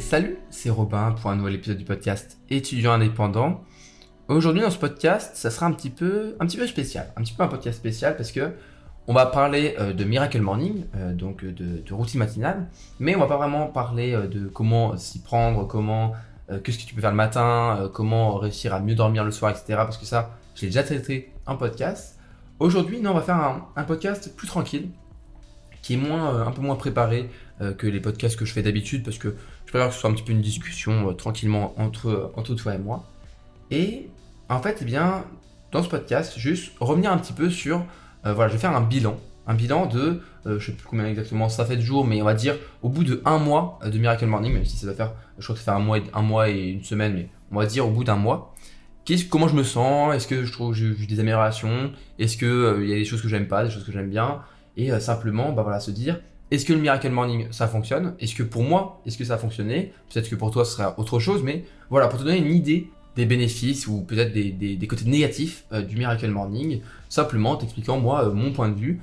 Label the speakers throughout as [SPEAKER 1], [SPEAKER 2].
[SPEAKER 1] Salut, c'est Robin pour un nouvel épisode du podcast étudiant indépendant. Aujourd'hui dans ce podcast, ça sera un petit peu, un petit peu spécial, un petit peu un podcast spécial parce que on va parler euh, de Miracle Morning, euh, donc de, routine matinale, mais on va pas vraiment parler euh, de comment s'y prendre, comment, qu'est-ce que tu peux faire le matin, comment réussir à mieux dormir le soir, etc. Parce que ça, je l'ai déjà traité en podcast. Aujourd'hui, non, on va faire un, un podcast plus tranquille, qui est moins, un peu moins préparé que les podcasts que je fais d'habitude, parce que je préfère que ce soit un petit peu une discussion tranquillement entre, entre toi et moi. Et en fait, eh bien, dans ce podcast, juste revenir un petit peu sur euh, voilà, je vais faire un bilan. Un bilan de, euh, je sais plus combien exactement ça fait de jours, mais on va dire au bout de un mois de Miracle Morning, même si ça doit faire, je crois que ça fait un mois, et, un mois et une semaine, mais on va dire au bout d'un mois. comment je me sens? Est-ce que je trouve que j'ai des améliorations? Est-ce qu'il euh, y a des choses que j'aime pas, des choses que j'aime bien? Et simplement, bah voilà, se dire, est-ce que le Miracle Morning, ça fonctionne? Est-ce que pour moi, est-ce que ça a fonctionné? Peut-être que pour toi, ce sera autre chose, mais voilà, pour te donner une idée des bénéfices ou peut-être des, côtés négatifs euh, du Miracle Morning, simplement t'expliquant moi euh, mon point de vue.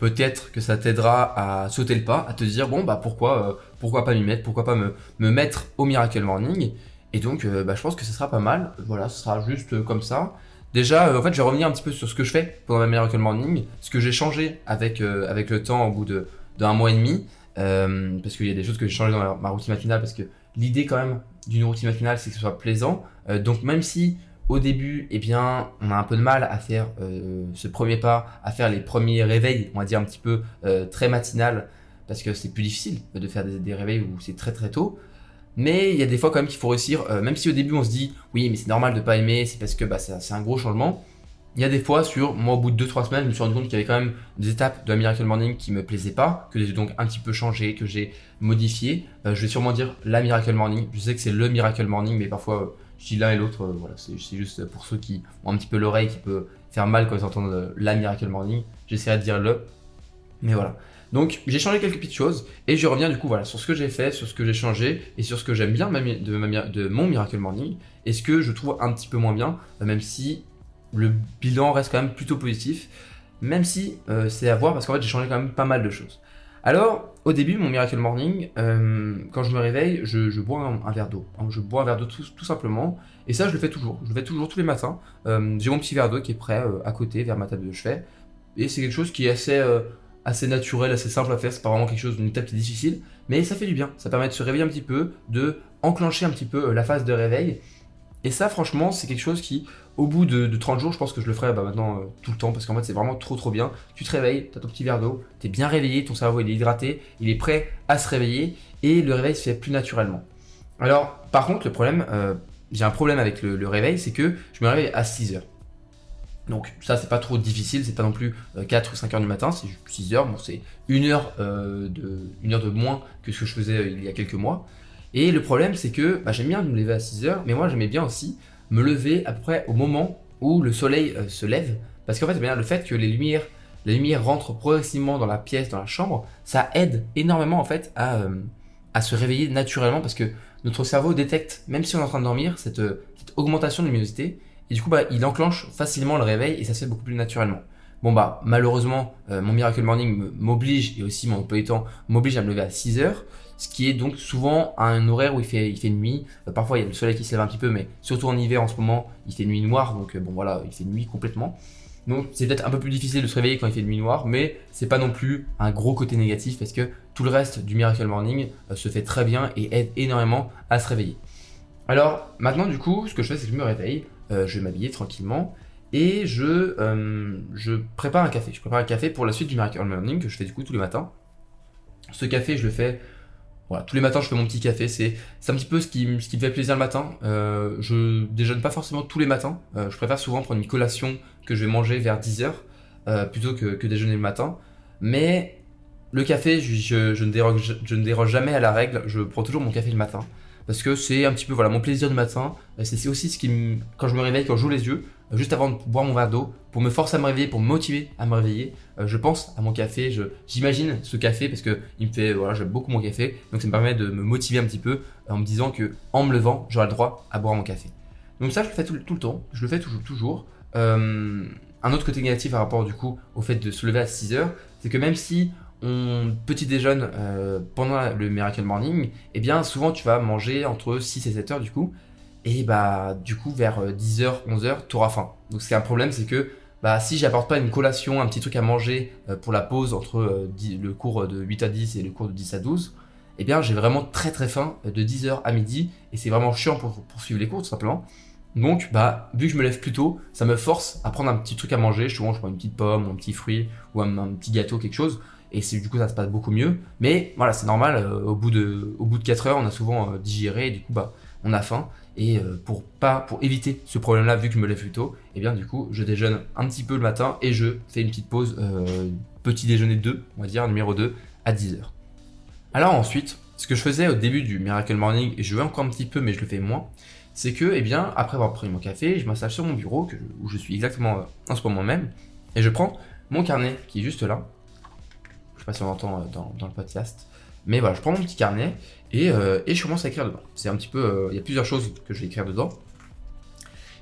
[SPEAKER 1] Peut-être que ça t'aidera à sauter le pas, à te dire bon bah pourquoi, euh, pourquoi pas m'y mettre, pourquoi pas me, me, mettre au Miracle Morning? Et donc bah, je pense que ce sera pas mal. Voilà, ce sera juste comme ça. Déjà, en fait, je vais revenir un petit peu sur ce que je fais pendant ma Miracle Morning, ce que j'ai changé avec, avec le temps au bout d'un mois et demi. parce qu'il y a des choses que j'ai changé dans ma routine matinale, parce que l'idée quand même d'une routine matinale, c'est que ce soit plaisant. Euh, donc même si au début, eh bien, on a un peu de mal à faire euh, ce premier pas, à faire les premiers réveils, on va dire un petit peu euh, très matinal, parce que c'est plus difficile de faire des, réveils où c'est très très tôt. Mais il y a des fois quand même qu'il faut réussir, même si au début on se dit oui mais c'est normal de pas aimer, c'est parce que bah, c'est un gros changement. Il y a des fois sur, moi au bout de 2-3 semaines, je me suis rendu compte qu'il y avait quand même des étapes de la Miracle Morning qui me plaisaient pas, que j'ai donc un petit peu changé, que j'ai modifié. je vais sûrement dire la Miracle Morning. Je sais que c'est le Miracle Morning, mais parfois je dis l'un et l'autre, euh, voilà, c'est juste pour ceux qui ont un petit peu l'oreille qui peut faire mal quand ils entendent euh, la Miracle Morning. J'essaierai de dire le, mais voilà. Donc j'ai changé quelques petites choses et je reviens du coup voilà sur ce que j'ai fait, sur ce que j'ai changé et sur ce que j'aime bien de, mon Miracle Morning et ce que je trouve un petit peu moins bien, euh, même si le bilan reste quand même plutôt positif, même si c'est à voir parce qu'en fait j'ai changé quand même pas mal de choses. Alors, au début, mon Miracle Morning, euh, quand je me réveille, je, bois un, verre d'eau. Hein, je bois un verre d'eau tout, simplement. Et ça, je le fais toujours. Je le fais toujours tous les matins. Euh, j'ai mon petit verre d'eau qui est prêt euh, à côté, vers ma table de chevet. Et c'est quelque chose qui est assez, assez naturel, assez simple à faire. C'est pas vraiment quelque chose d'une étape qui est difficile. Mais ça fait du bien. Ça permet de se réveiller un petit peu, de enclencher un petit peu la phase de réveil. Et ça, franchement, c'est quelque chose qui, au bout de, 30 jours, je pense que je le ferai bah, maintenant euh, tout le temps parce qu'en fait, c'est vraiment trop trop bien. Tu te réveilles, tu as ton petit verre d'eau, tu es bien réveillé, ton cerveau est hydraté, il est prêt à se réveiller et le réveil se fait plus naturellement. Alors, par contre, le problème, euh, j'ai un problème avec le, réveil, c'est que je me réveille à 6 heures. Donc ça c'est pas trop difficile, c'est pas non plus 4 euh, ou 5 heures du matin, c'est 6 heures, bon c'est une heure, de, une heure de moins que ce que je faisais il y a quelques mois. Et le problème, c'est que bah, j'aime bien me lever à 6 heures, mais moi j'aimais bien aussi me lever à peu près au moment où le soleil euh, se lève. Parce qu'en fait, bien, le fait que les lumières, les lumières rentrent progressivement dans la pièce, dans la chambre, ça aide énormément en fait à, euh, à se réveiller naturellement parce que notre cerveau détecte, même si on est en train de dormir, cette, cette augmentation de luminosité. Et du coup, bah, il enclenche facilement le réveil et ça se fait beaucoup plus naturellement. Bon bah malheureusement euh, mon Miracle Morning m'oblige et aussi mon emploi temps m'oblige à me lever à 6 heures ce qui est donc souvent un horaire où il fait, il fait nuit. Euh, parfois il y a le soleil qui se lève un petit peu, mais surtout en hiver en ce moment, il fait nuit noire, donc euh, bon voilà, il fait nuit complètement. Donc c'est peut-être un peu plus difficile de se réveiller quand il fait nuit noire, mais c'est pas non plus un gros côté négatif parce que tout le reste du Miracle Morning euh, se fait très bien et aide énormément à se réveiller. Alors maintenant du coup, ce que je fais c'est que je me réveille, je vais m'habiller tranquillement et je, je prépare un café. Je prépare un café pour la suite du Miracle Morning que je fais du coup tous les matins. Ce café je le fais voilà, tous les matins je fais mon petit café, c'est un petit peu ce qui, me fait plaisir le matin. Euh, je déjeune pas forcément tous les matins, euh, je préfère souvent prendre une collation que je vais manger vers 10h euh, plutôt que, déjeuner le matin. Mais le café, je, je, ne déroge, je jamais à la règle, je prends toujours mon café le matin parce que c'est un petit peu voilà mon plaisir du matin. C'est aussi ce qui me, quand je me réveille, quand j'ouvre les yeux, juste avant de boire mon verre d'eau, pour me forcer à me réveiller, pour me motiver à me réveiller, euh, je pense à mon café. J'imagine ce café parce que il me fait voilà j'aime beaucoup mon café, donc ça me permet de me motiver un petit peu euh, en me disant que en me levant, j'aurai le droit à boire mon café. Donc ça je le fais tout, le temps, je le fais toujours toujours. un autre côté négatif par rapport du coup au fait de se lever à 6 heures, c'est que même si on petit déjeune euh, pendant le Miracle Morning, eh bien souvent tu vas manger entre 6 et 7 heures du coup. Et bah du coup vers 10h, 11h, tu auras faim. Donc ce qui est un problème, c'est que bah, si j'apporte pas une collation, un petit truc à manger euh, pour la pause entre euh, le cours de 8 à 10 et le cours de 10 à 12, eh bien j'ai vraiment très très faim de 10h à midi et c'est vraiment chiant pour poursuivre les cours tout simplement. Donc, bah, vu que je me lève plus tôt, ça me force à prendre un petit truc à manger. Souvent, je prends une petite pomme, un petit fruit, ou un, petit gâteau, quelque chose. Et c'est du coup, ça se passe beaucoup mieux. Mais voilà, c'est normal. Euh, au, bout de, au bout de 4 heures, on a souvent euh, digéré. Et du coup, bah, on a faim. Et euh, pour, pas, pour éviter ce problème-là, vu que je me lève plus tôt, et eh bien, du coup, je déjeune un petit peu le matin et je fais une petite pause, petit déjeuner 2, on va dire, numéro 2, à 10 heures. Alors ensuite, ce que je faisais au début du Miracle Morning, et je vais encore un petit peu, mais je le fais moins, c'est que, eh bien, après avoir pris mon café, je m'installe sur mon bureau, où je suis exactement en ce moment même, et je prends mon carnet qui est juste là. Je sais pas si on entend euh, dans, le podcast. Mais voilà, je prends mon petit carnet et, euh, et je commence à écrire dedans. C'est un petit peu. Euh, il y a plusieurs choses que je vais écrire dedans.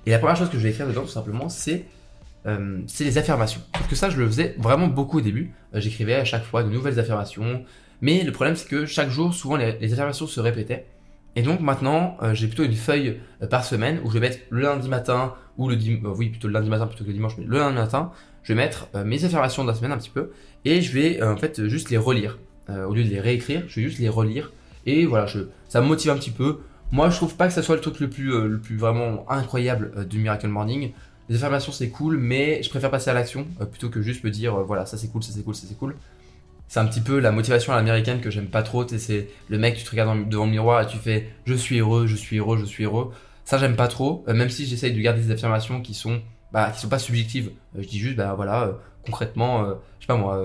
[SPEAKER 1] Et la première chose que je vais écrire dedans, tout simplement, c'est c'est les affirmations. Parce que ça, je le faisais vraiment beaucoup au début. J'écrivais à chaque fois de nouvelles affirmations. Mais le problème, c'est que chaque jour, souvent, les affirmations se répétaient. Et donc maintenant, euh, j'ai plutôt une feuille euh, par semaine où je vais mettre le lundi matin ou le dimanche, euh, oui plutôt le lundi matin plutôt que le dimanche, mais le lundi matin, je vais mettre mes affirmations de la semaine un petit peu et je vais en fait juste les relire. au lieu de les réécrire, je vais juste les relire et voilà, je, ça me motive un petit peu. Moi, je trouve pas que ça soit le truc le plus, le plus vraiment incroyable du Miracle Morning. Les affirmations c'est cool, mais je préfère passer à l'action plutôt que juste me dire voilà ça c'est cool, ça c'est cool, ça c'est cool c'est un petit peu la motivation à l'américaine que j'aime pas trop. C'est le mec, tu te regardes devant le miroir et tu fais je suis heureux, je suis heureux, je suis heureux. Ça, j'aime pas trop. Euh, même si j'essaye de garder des affirmations qui sont, bah, sont pas subjectives. Euh, je dis juste, bah voilà, euh, concrètement, je sais pas moi,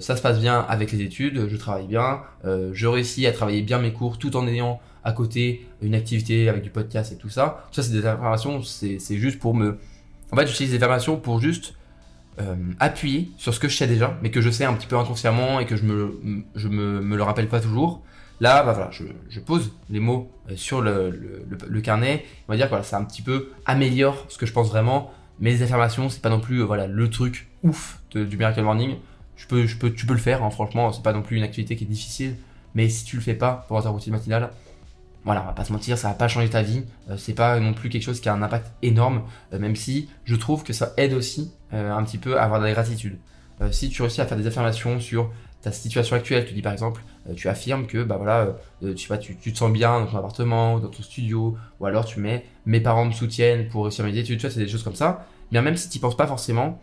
[SPEAKER 1] ça se passe bien avec les études, je travaille bien, je réussis à travailler bien mes cours tout en ayant à côté une activité avec du podcast et tout ça. Ça, c'est des affirmations, c'est juste pour me. En fait, j'utilise des affirmations pour juste euh, appuyer sur ce que je sais déjà, mais que je sais un petit peu inconsciemment et que je me, je me, le rappelle pas toujours. Là, bah voilà, je, pose les mots euh, sur le, le, le, carnet. On va dire que voilà, ça un petit peu améliore ce que je pense vraiment. Mes affirmations, c'est pas non plus euh, voilà le truc ouf du Miracle Morning. Je peux, tu peux le faire, hein, franchement, c'est pas non plus une activité qui est difficile. Mais si tu le fais pas pendant ta routine matinale, voilà, on va pas se mentir, ça va pas changer ta vie. Euh, c'est pas non plus quelque chose qui a un impact énorme, euh, même si je trouve que ça aide aussi euh, un petit peu à avoir de la gratitude. si tu réussis à faire des affirmations sur ta situation actuelle, tu dis par exemple, tu affirmes que bah voilà, tu, sais pas, tu, te sens bien dans ton appartement, dans ton studio, ou alors tu mets mes parents me soutiennent pour réussir mes études, tu vois, c'est des choses comme ça. Bien même si tu penses pas forcément,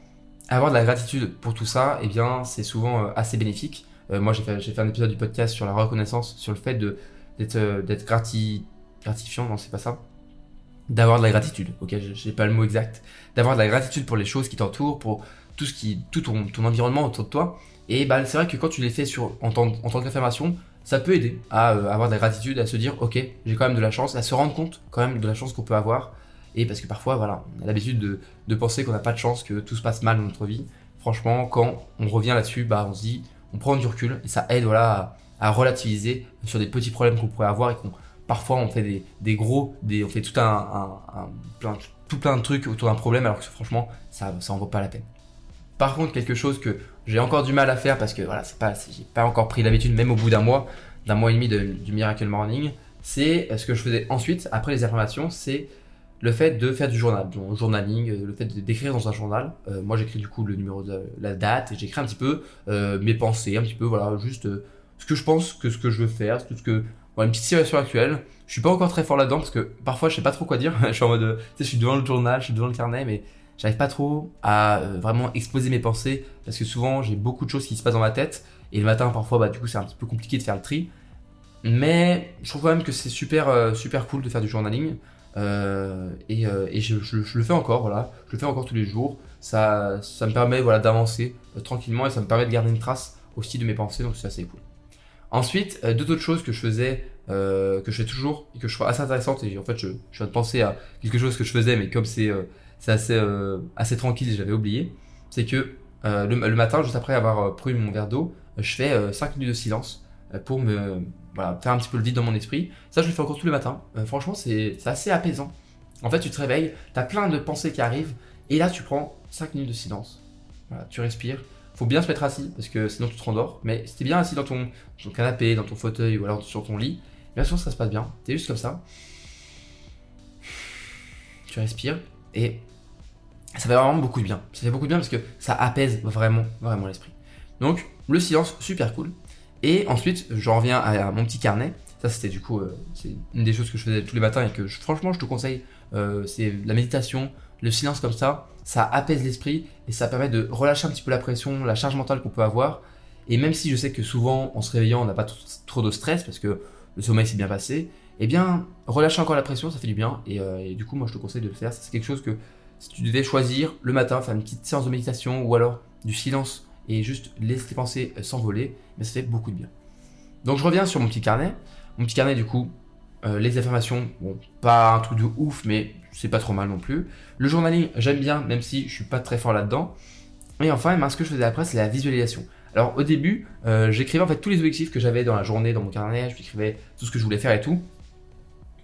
[SPEAKER 1] avoir de la gratitude pour tout ça, eh bien c'est souvent assez bénéfique. moi j'ai fait, un épisode du podcast sur la reconnaissance, sur le fait d'être euh, gratifiant, non, c'est pas ça. D'avoir de la gratitude, ok, j'ai pas le mot exact. D'avoir de la gratitude pour les choses qui t'entourent, pour tout ce qui, tout ton, ton, environnement autour de toi. Et bah, c'est vrai que quand tu les fais sur, en, tant, en tant qu'affirmation, ça peut aider à euh, avoir de la gratitude, à se dire, ok, j'ai quand même de la chance, à se rendre compte quand même de la chance qu'on peut avoir. Et parce que parfois, voilà, on a l'habitude de, penser qu'on n'a pas de chance, que tout se passe mal dans notre vie. Franchement, quand on revient là-dessus, bah, on se dit, on prend du recul et ça aide, voilà, à, relativiser sur des petits problèmes qu'on pourrait avoir et qu'on parfois on fait des, gros, on fait tout un, un, plein, tout plein de trucs autour d'un problème alors que franchement ça, ça vaut pas la peine. Par contre, quelque chose que j'ai encore du mal à faire parce que voilà, c'est pas, j'ai pas encore pris l'habitude, même au bout d'un mois, d'un mois et demi de, du Miracle Morning, c'est ce que je faisais ensuite, après les affirmations, c'est le fait de faire du journal, du journaling, le fait d'écrire dans un journal. Euh, moi, j'écris du coup le numéro de la date et j'écris un petit peu euh, mes pensées, un petit peu, voilà, juste euh, ce que je pense que ce que je veux faire, tout ce que voilà, une petite situation actuelle. Je suis pas encore très fort là-dedans parce que parfois je sais pas trop quoi dire. je suis en mode, tu sais, je suis devant le journal, je suis devant le carnet, mais j'arrive pas trop à euh, vraiment exposer mes pensées parce que souvent j'ai beaucoup de choses qui se passent dans ma tête et le matin parfois bah du coup c'est un petit peu compliqué de faire le tri. Mais je trouve quand même que c'est super euh, super cool de faire du journaling euh, et, et je, le fais encore voilà, je le fais encore tous les jours. Ça ça me permet voilà d'avancer tranquillement et ça me permet de garder une trace aussi de mes pensées donc c'est assez cool. Ensuite, euh, deux autres choses que je faisais, euh, que je fais toujours et que je trouve assez intéressantes, et en fait, je, je viens de penser à quelque chose que je faisais, mais comme c'est euh, assez, euh, assez tranquille j'avais oublié, c'est que le, le, matin, juste après avoir pris mon verre d'eau, je fais 5 minutes de silence pour me faire un petit peu le vide dans mon esprit. Ça, je le fais encore tous les matins. franchement, c'est assez apaisant. En fait, tu te réveilles, tu as plein de pensées qui arrivent, et là, tu prends 5 minutes de silence. Tu respires faut bien se mettre assis parce que sinon tu te rendors. Mais si t'es bien assis dans ton, ton, canapé, dans ton fauteuil ou alors sur ton lit, bien sûr ça se passe bien. T'es juste comme ça. Tu respires et ça fait vraiment beaucoup de bien. Ça fait beaucoup de bien parce que ça apaise vraiment, vraiment l'esprit. Donc le silence, super cool. Et ensuite, je reviens à, mon petit carnet. Ça, c'était du coup, euh, c'est une des choses que je faisais tous les matins et que franchement, je te conseille. Euh, c'est la méditation, le silence comme ça. Ça apaise l'esprit et ça permet de relâcher un petit peu la pression, la charge mentale qu'on peut avoir. Et même si je sais que souvent, en se réveillant, on n'a pas trop de stress parce que le sommeil s'est bien passé, eh bien, relâcher encore la pression, ça fait du bien. Et, euh, et du coup, moi, je te conseille de le faire. C'est quelque chose que si tu devais choisir le matin, faire une petite séance de méditation ou alors du silence et juste laisser tes pensées euh, s'envoler, mais ça fait beaucoup de bien. Donc je reviens sur mon petit carnet. Mon petit carnet, du coup, euh, les affirmations, bon, pas un truc de ouf, mais c'est pas trop mal non plus. Le journaling, j'aime bien, même si je suis pas très fort là-dedans. Et enfin, eh ben, ce que je faisais après, c'est la visualisation. Alors au début, euh, j'écrivais en fait tous les objectifs que j'avais dans la journée dans mon carnet, je écrivais tout ce que je voulais faire et tout.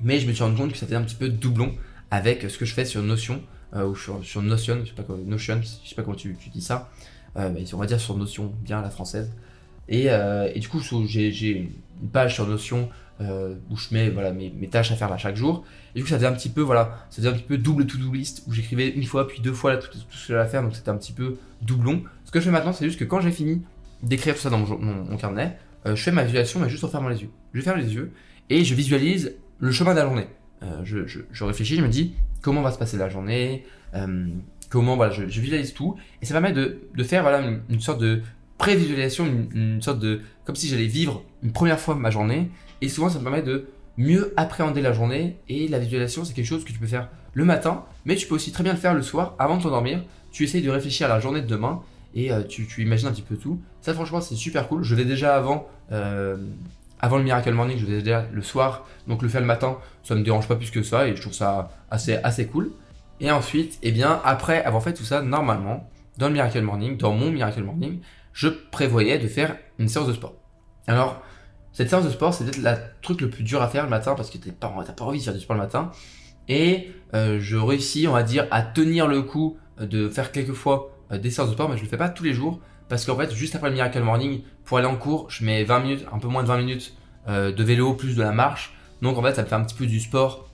[SPEAKER 1] Mais je me suis rendu compte que ça faisait un petit peu doublon avec ce que je fais sur Notion ou sur, Notion, je sais pas Notion, je sais pas comment tu dis ça. Euh, bah, on va dire sur Notion, bien la française. Et, euh, du coup, j'ai une page sur Notion euh, où je mets voilà, mes, tâches à faire à chaque jour. Et du coup, ça faisait un petit peu, voilà, ça faisait un petit peu double to-do list où j'écrivais une fois puis deux fois tout, tout, ce que j'avais faire. Donc c'était un petit peu doublon. Ce que je fais maintenant, c'est juste que quand j'ai fini d'écrire tout ça dans mon, carnet, je fais ma visualisation, mais juste en fermant les yeux. Je ferme les yeux et je visualise le chemin de la journée. Je, réfléchis, je me dis comment va se passer la journée, comment voilà, je, visualise tout. Et ça permet de, de faire voilà une, sorte de prévisualisation, une, une sorte de comme si j'allais vivre une première fois ma journée. Et souvent ça me permet de mieux appréhender la journée. Et la visualisation c'est quelque chose que tu peux faire le matin mais tu peux aussi très bien le faire le soir avant de t'endormir. Tu essayes de réfléchir à la journée de demain et euh, tu, tu, imagines un petit peu tout. Ça franchement c'est super cool. Je l'ai déjà avant euh, avant le Miracle Morning je l'ai déjà le soir donc le faire le matin. Ça me dérange pas plus que ça et je trouve ça assez assez cool et ensuite, eh bien, après avoir fait tout ça, normalement, dans le Miracle Morning, dans mon Miracle Morning, je prévoyais de faire une séance de sport. Alors, cette séance de sport, c'est peut-être le truc le plus dur à faire le matin parce que t'as pas, pas envie de faire du sport le matin. Et euh, je réussis, on va dire, à tenir le coup de faire quelques fois euh, des séances de sport, mais je le fais pas tous les jours parce qu'en fait, juste après le Miracle Morning, pour aller en cours, je mets 20 minutes, un peu moins de 20 minutes euh, de vélo plus de la marche. Donc en fait, ça me fait un petit peu du sport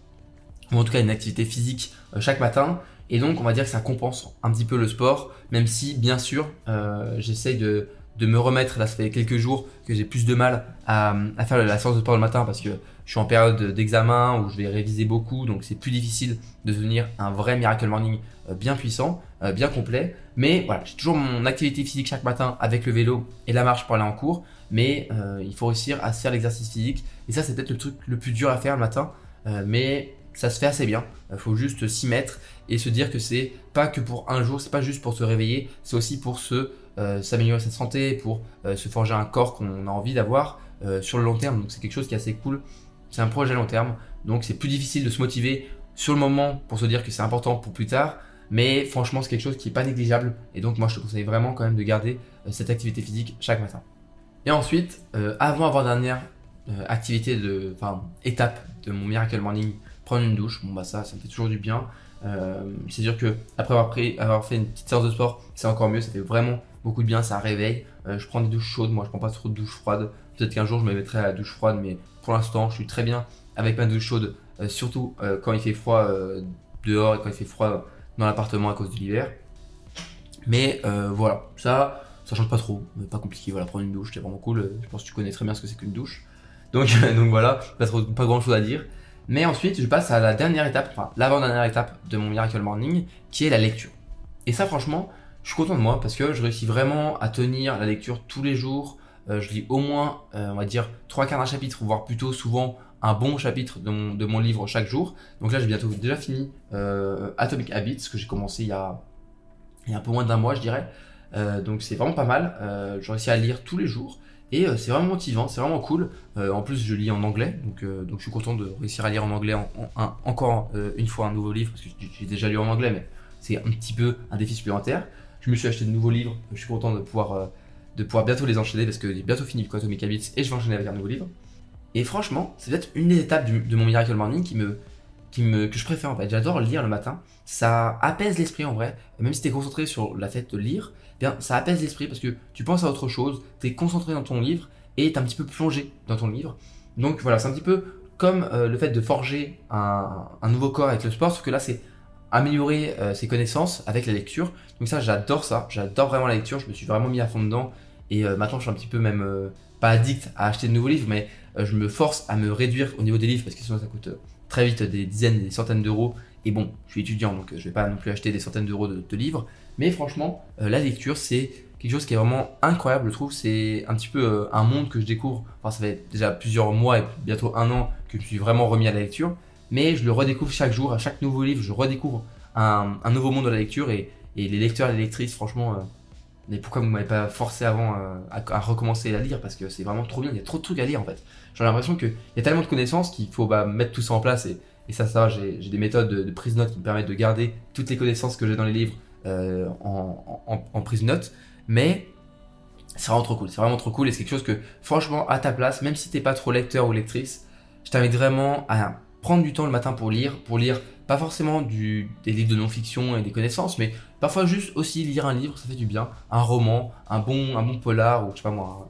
[SPEAKER 1] ou en tout cas une activité physique euh, chaque matin. Et donc, on va dire que ça compense un petit peu le sport, même si, bien sûr, euh, j'essaye de, de, me remettre. Là, ça fait quelques jours que j'ai plus de mal à, à, faire la séance de sport le matin parce que je suis en période d'examen où je vais réviser beaucoup, donc c'est plus difficile de devenir un vrai Miracle Morning euh, bien puissant, bien complet. Mais voilà, j'ai toujours mon activité physique chaque matin avec le vélo et la marche pour aller en cours, mais il faut réussir à faire l'exercice physique. Et ça, c'est peut-être le truc le plus dur à faire le matin, mais ça se fait assez bien. Il faut juste s'y mettre et se dire que c'est pas que pour un jour, c'est pas juste pour se réveiller, c'est aussi pour se euh, s'améliorer sa santé, pour euh, se forger un corps qu'on a envie d'avoir euh, sur le long terme. Donc c'est quelque chose qui est assez cool. C'est un projet à long terme, donc c'est plus difficile de se motiver sur le moment pour se dire que c'est important pour plus tard. Mais franchement, c'est quelque chose qui est pas négligeable. Et donc moi, je te conseille vraiment quand même de garder cette activité physique chaque matin. Et ensuite, avant avant dernière activité de, enfin étape de mon Miracle Morning prendre une douche, bon bah ça, ça me fait toujours du bien. Euh, c'est sûr que après avoir, pris, avoir fait une petite séance de sport, c'est encore mieux, ça fait vraiment beaucoup de bien, ça réveille. Euh, je prends des douches chaudes, moi je prends pas trop de douches froides. Peut-être qu'un jour je me mettrai à la douche froide, mais pour l'instant je suis très bien avec ma douche chaude, euh, surtout quand il fait froid dehors et quand il fait froid dans l'appartement à cause de l'hiver. Mais voilà, ça, ça change pas trop, pas compliqué. Voilà, prendre une douche, c'est vraiment cool. Je pense que tu connais très bien ce que c'est qu'une douche. Donc, donc voilà, pas, trop, pas grand chose à dire. Mais ensuite, je passe à la dernière étape, enfin l'avant-dernière étape de mon Miracle Morning, qui est la lecture. Et ça, franchement, je suis content de moi parce que je réussis vraiment à tenir la lecture tous les jours. Euh, je lis au moins, euh, on va dire, trois quarts d'un chapitre, voire plutôt souvent un bon chapitre de mon, livre chaque jour. Donc là, j'ai bientôt déjà fini euh, Atomic Habits, que j'ai commencé il y, a, il y a un peu moins d'un mois, je dirais. donc c'est vraiment pas mal. je réussis à lire tous les jours. Et euh, c'est vraiment motivant, c'est vraiment cool. Euh, en plus, je lis en anglais, donc, euh, donc je suis content de réussir à lire en anglais encore une fois un nouveau livre, parce que j'ai déjà lu en anglais, mais c'est un petit peu un défi supplémentaire. Je me suis acheté de nouveaux livres, je suis content de pouvoir, de pouvoir bientôt les enchaîner, parce que j'ai bientôt fini le Atomic Habits et je vais enchaîner avec un nouveau livre. Et franchement, c'est peut-être une des étapes de mon Miracle Morning qui me, que je préfère en fait. J'adore lire le matin. Ça apaise l'esprit en vrai. Même si tu es concentré sur la fait de lire, eh bien, ça apaise l'esprit parce que tu penses à autre chose, tu es concentré dans ton livre et tu un petit peu plongé dans ton livre. Donc voilà, c'est un petit peu comme euh, le fait de forger un, nouveau corps avec le sport, sauf que là c'est améliorer euh, ses connaissances avec la lecture. Donc ça j'adore ça, j'adore vraiment la lecture, je me suis vraiment mis à fond dedans et euh, maintenant je suis un petit peu même pas addict à acheter de nouveaux livres, mais je me force à me réduire au niveau des livres parce que sinon ça coûte très vite des dizaines, des centaines d'euros. Et bon, je suis étudiant donc je vais pas non plus acheter des centaines d'euros de, livres, mais franchement la lecture c'est quelque chose qui est vraiment incroyable, je trouve. C'est un petit peu euh, un monde que je découvre. Enfin, ça fait déjà plusieurs mois et bientôt un an que je suis vraiment remis à la lecture. Mais je le redécouvre chaque jour. À chaque nouveau livre, je redécouvre un, nouveau monde de la lecture. Et, les lecteurs et les lectrices, franchement, euh, mais pourquoi vous m'avez pas forcé avant euh, à, recommencer à lire? Parce que c'est vraiment trop bien. Il y a trop de trucs à lire en fait. J'ai l'impression qu'il y a tellement de connaissances qu'il faut bah, mettre tout ça en place. Et, ça, ça j'ai des méthodes de, prise de notes qui me permettent de garder toutes les connaissances que j'ai dans les livres en, en prise de notes. Mais c'est vraiment trop cool. C'est vraiment trop cool et c'est quelque chose que, franchement, à ta place, même si t'es pas trop lecteur ou lectrice, je t'invite vraiment à prendre du temps le matin pour lire, pour lire pas forcément des livres de non-fiction et des connaissances, mais parfois juste aussi lire un livre, ça fait du bien, un roman, un bon, un bon polar ou je sais pas moi,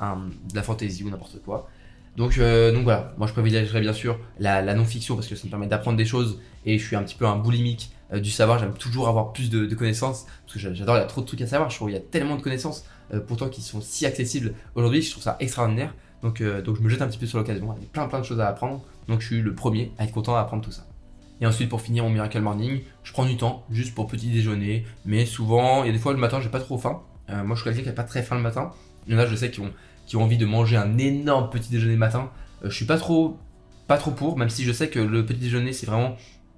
[SPEAKER 1] de la fantasy ou n'importe quoi. Donc, euh, donc voilà, moi je privilégierais bien sûr la, non-fiction parce que ça me permet d'apprendre des choses et je suis un petit peu un boulimique euh, du savoir, j'aime toujours avoir plus de, connaissances parce que j'adore, il y a trop de trucs à savoir, je trouve qu'il y a tellement de connaissances euh, pourtant qui sont si accessibles aujourd'hui, je trouve ça extraordinaire. Donc, donc je me jette un petit peu sur l'occasion, il y a plein plein de choses à apprendre, donc je suis le premier à être content d'apprendre tout ça. Et ensuite, pour finir mon Miracle Morning, je prends du temps juste pour petit déjeuner. Mais souvent, il y a des fois le matin, j'ai pas trop faim. moi, je suis quelqu'un qui n'a pas très faim le matin. Il y en a, je sais, qui ont envie de manger un énorme petit déjeuner matin, euh, je suis pas trop, pas trop pour, même si je sais que le petit déjeuner c'est vraiment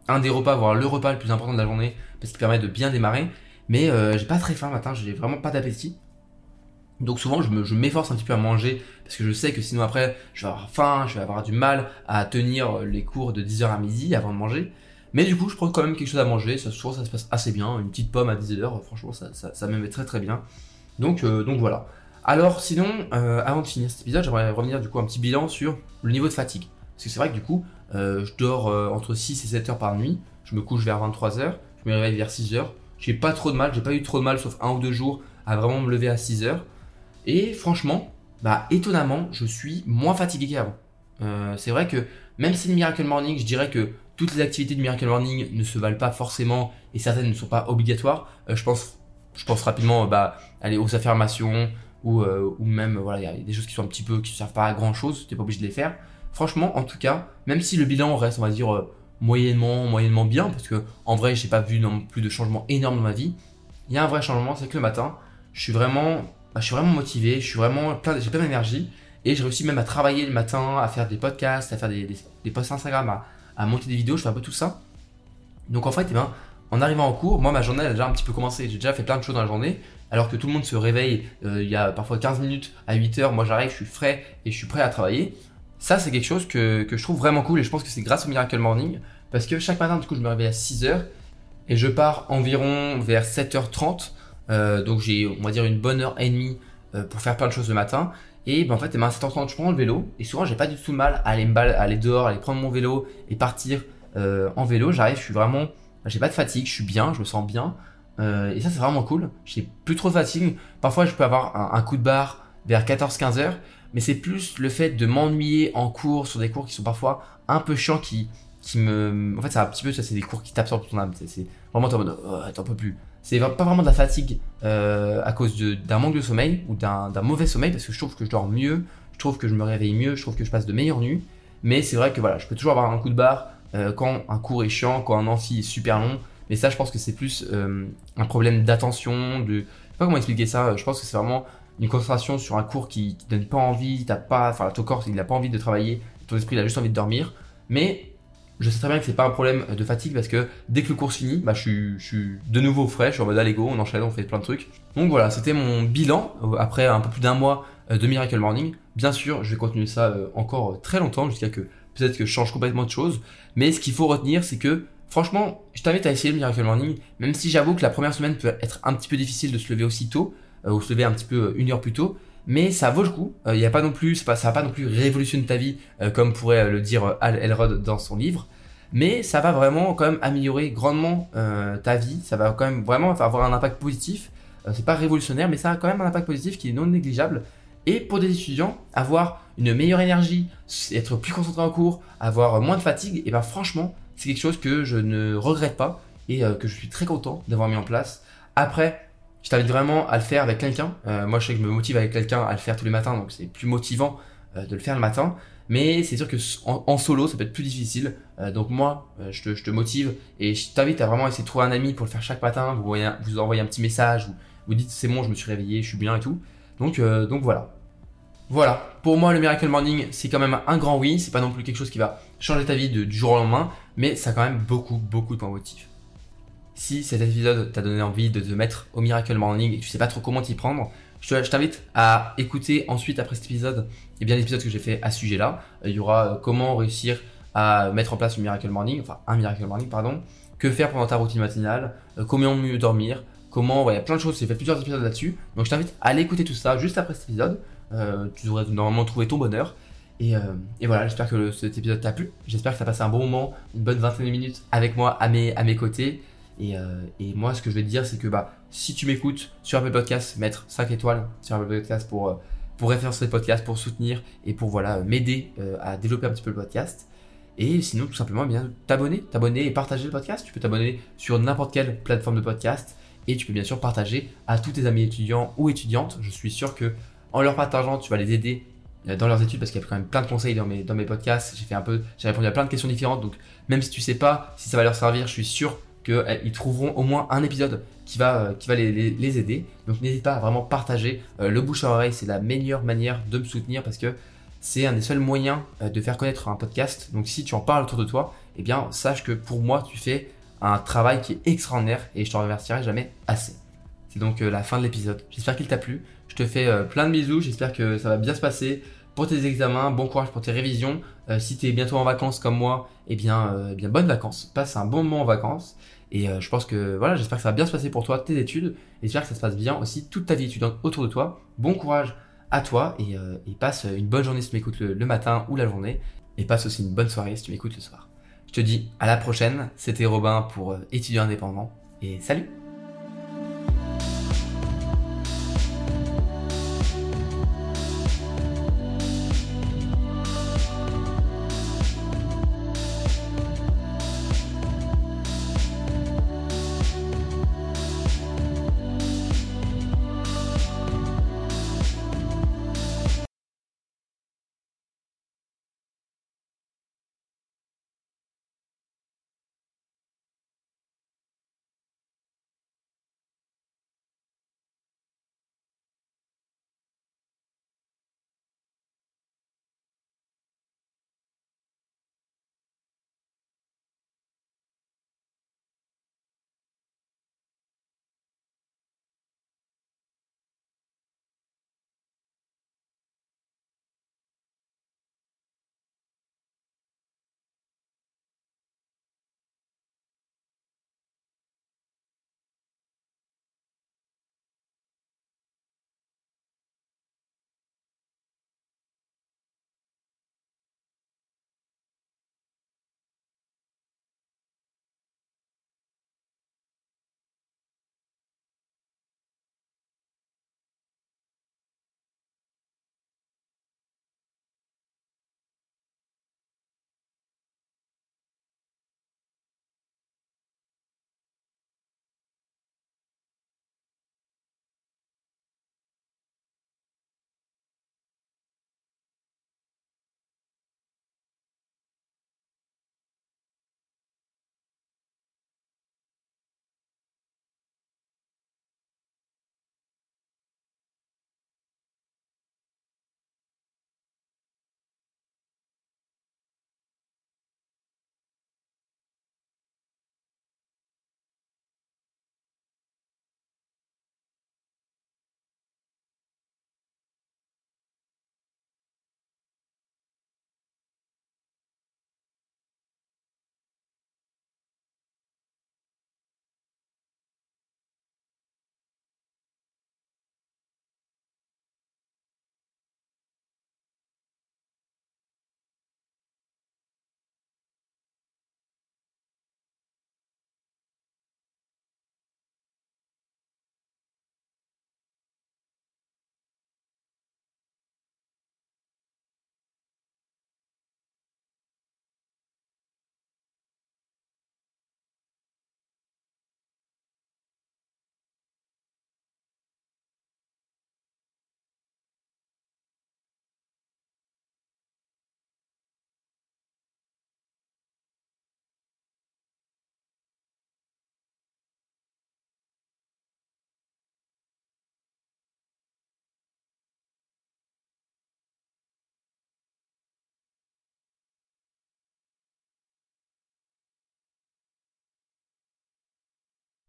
[SPEAKER 1] un des repas, voire le repas le plus important de la journée, parce qu'il permet de bien démarrer. Mais euh, j'ai pas très faim le matin, j'ai vraiment pas d'appétit. Donc souvent je, m'efforce un petit peu à manger parce que je sais que sinon après je vais avoir faim, je vais avoir du mal à tenir les cours de 10h à midi avant de manger. Mais du coup je prends quand même quelque chose à manger, ça, souvent ça se passe assez bien, une petite pomme à 10h, franchement ça, ça, très très bien. Donc, euh, voilà. Alors sinon, euh, avant de finir cet épisode, j'aimerais revenir du coup un petit bilan sur le niveau de fatigue. Parce que c'est vrai que du coup, euh, je dors euh, entre 6 et 7 heures par nuit, je me couche vers 23 heures, je me réveille vers 6 heures. J'ai pas trop de mal, j'ai pas eu trop de mal sauf un ou deux jours à vraiment me lever à 6 heures. Et franchement, bah étonnamment, je suis moins fatigué qu'avant. c'est vrai que même si le Miracle Morning, je dirais que toutes les activités du Miracle Morning ne se valent pas forcément et certaines ne sont pas obligatoires. je pense, je pense rapidement bah, aller aux affirmations, ou, euh, même voilà il y des choses qui sont un petit peu qui ne servent pas à grand chose t'es pas obligé de les faire franchement en tout cas même si le bilan reste on va dire euh, moyennement moyennement bien parce que en vrai j'ai pas vu non plus de changement énorme dans ma vie il y a un vrai changement c'est que le matin je suis vraiment bah, je suis vraiment motivé je suis vraiment plein j'ai plein d'énergie. Et je réussis même à travailler le matin à faire des podcasts à faire des, posts Instagram à, monter des vidéos je fais un peu tout ça. Donc en fait eh ben, en arrivant en cours moi ma journée elle a déjà un petit peu commencé. J'ai déjà fait plein de choses dans la journée. Alors que tout le monde se réveille euh, il y a parfois 15 minutes à 8 heures, moi j'arrive, je suis frais et je suis prêt à travailler. Ça, c'est quelque chose que, je trouve vraiment cool et je pense que c'est grâce au Miracle Morning. Parce que chaque matin, du coup, je me réveille à 6 heures et je pars environ vers 7h30. Euh, donc j'ai, on va dire, une bonne heure et demie euh, pour faire plein de choses le matin. Et ben, en fait, à 7h30, je prends le vélo et souvent, j'ai pas du tout de mal à aller, me à aller dehors, aller prendre mon vélo et partir en vélo. J'arrive, je suis vraiment, j'ai pas de fatigue, je suis bien, je me sens bien. Euh, et ça, c'est vraiment cool. J'ai plus trop de fatigue. Parfois, je peux avoir un, coup de barre vers 14-15 heures. Mais c'est plus le fait de m'ennuyer en cours sur des cours qui sont parfois un peu chiants qui, qui me. En fait, c'est un petit peu ça, c'est des cours qui tapent ton âme. C'est vraiment en mode, oh, t'en peux plus. C'est pas vraiment de la fatigue euh, à cause d'un manque de sommeil ou d'un mauvais sommeil parce que je trouve que je dors mieux, je trouve que je me réveille mieux, je trouve que je passe de meilleures nuits. Mais c'est vrai que voilà, je peux toujours avoir un coup de barre euh, quand un cours est chiant, quand un amphi est super long. Mais ça, je pense que c'est plus euh, un problème d'attention, de. Je sais pas comment expliquer ça. Je pense que c'est vraiment une concentration sur un cours qui, donne pas envie, t'as pas, enfin ton corps il a pas envie de travailler, ton esprit il a juste envie de dormir. Mais je sais très bien que c'est pas un problème de fatigue parce que dès que le cours finit, bah, je, suis, de nouveau frais, je suis en mode allez go, on enchaîne, on fait plein de trucs. Donc voilà, c'était mon bilan euh, après un peu plus d'un mois euh, de Miracle Morning. Bien sûr, je vais continuer ça encore très longtemps jusqu'à que peut-être que je change complètement de choses. Mais ce qu'il faut retenir, c'est que Franchement, je t'invite à essayer le Miracle Morning, même si j'avoue que la première semaine peut être un petit peu difficile de se lever aussi tôt, euh, ou se lever un petit peu euh, une heure plus tôt, mais ça vaut le coup. Il euh, a pas non plus, pas, ça va pas non plus révolutionner ta vie, comme pourrait le dire Al Elrod dans son livre. mais ça va vraiment quand même améliorer grandement euh, ta vie. Ça va quand même vraiment avoir un impact positif. Euh, c'est pas révolutionnaire, mais ça a quand même un impact positif qui est non négligeable. Et pour des étudiants, avoir une meilleure énergie, être plus concentré en cours, avoir moins de fatigue, et ben franchement, c'est quelque chose que je ne regrette pas et que je suis très content d'avoir mis en place. Après, je t'invite vraiment à le faire avec quelqu'un. moi, je sais que je me motive avec quelqu'un à le faire tous les matins, donc c'est plus motivant de le faire le matin. Mais c'est sûr que en, solo, ça peut être plus difficile. Euh, donc moi, euh, je, te, motive et je t'invite à vraiment essayer de trouver un ami pour le faire chaque matin. Vous, voyez, vous envoyez un petit message, vous, vous dites c'est bon, je me suis réveillé, je suis bien et tout. Donc, euh, voilà. Voilà, pour moi le Miracle Morning c'est quand même un grand oui, c'est pas non plus quelque chose qui va changer ta vie du jour au lendemain, mais ça a quand même beaucoup beaucoup de points positifs. Si cet épisode t'a donné envie de te mettre au Miracle Morning et que tu sais pas trop comment t'y prendre, je t'invite à écouter ensuite, après cet épisode, et eh bien l'épisode que j'ai fait à ce sujet-là. Il y aura euh, comment réussir à mettre en place le Miracle Morning, enfin un Miracle Morning, pardon. Que faire pendant ta routine matinale, euh, comment mieux dormir, comment, il y a plein de choses, j'ai fait plusieurs épisodes là-dessus. Donc je t'invite à aller écouter tout ça juste après cet épisode. Euh, tu devrais normalement trouver ton bonheur. Et, voilà, j'espère que cet épisode t'a plu. J'espère que tu as passé un bon moment, une bonne vingtaine de minutes avec moi à mes, à mes côtés. Euh, et, moi, ce que je vais te dire, c'est que bah, si tu m'écoutes sur Apple Podcast, mettre 5 étoiles sur Apple Podcast pour, euh, pour référencer le podcast, pour soutenir et pour voilà, m'aider euh, à développer un petit peu le podcast. Et sinon, tout simplement, eh bien t'abonner, t'abonner et partager le podcast. Tu peux t'abonner sur n'importe quelle plateforme de podcast et tu peux bien sûr partager à tous tes amis étudiants ou étudiantes. Je suis sûr que en leur partageant, tu vas les aider dans leurs études parce qu'il y a quand même plein de conseils dans mes, dans mes podcasts. J'ai fait un peu, j'ai répondu à plein de questions différentes. Donc, même si tu sais pas si ça va leur servir, je suis sûr qu'ils eh, trouveront au moins un épisode qui va, euh, qui va les, aider. Donc n'hésite pas à vraiment partager. Euh, le bouche à oreille, c'est la meilleure manière de me soutenir parce que c'est un des seuls moyens euh, de faire connaître un podcast. Donc si tu en parles autour de toi, eh bien sache que pour moi, tu fais un travail qui est extraordinaire et je te remercierai jamais assez. C'est donc la fin de l'épisode. J'espère qu'il t'a plu. Je te fais plein de bisous. J'espère que ça va bien se passer pour tes examens. Bon courage pour tes révisions. si tu es bientôt en vacances comme moi, eh bien, eh bien bonnes vacances. Passe un bon moment en vacances. Et euh, je pense que voilà, j'espère que ça va bien se passer pour toi, tes études. J'espère que ça se passe bien aussi toute ta vie étudiante autour de toi. Bon courage à toi et, euh, passe une bonne journée si tu m'écoutes le, matin ou la journée. Et passe aussi une bonne soirée si tu m'écoutes le soir. Je te dis à la prochaine. C'était Robin pour euh, étudiant indépendant. Et salut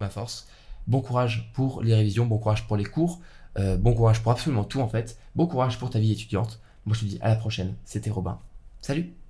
[SPEAKER 1] force. Bon courage pour les révisions, bon courage pour les cours, euh, bon courage pour absolument tout en fait. Bon courage pour ta vie étudiante. Moi je te dis à la prochaine, c'était Robin. Salut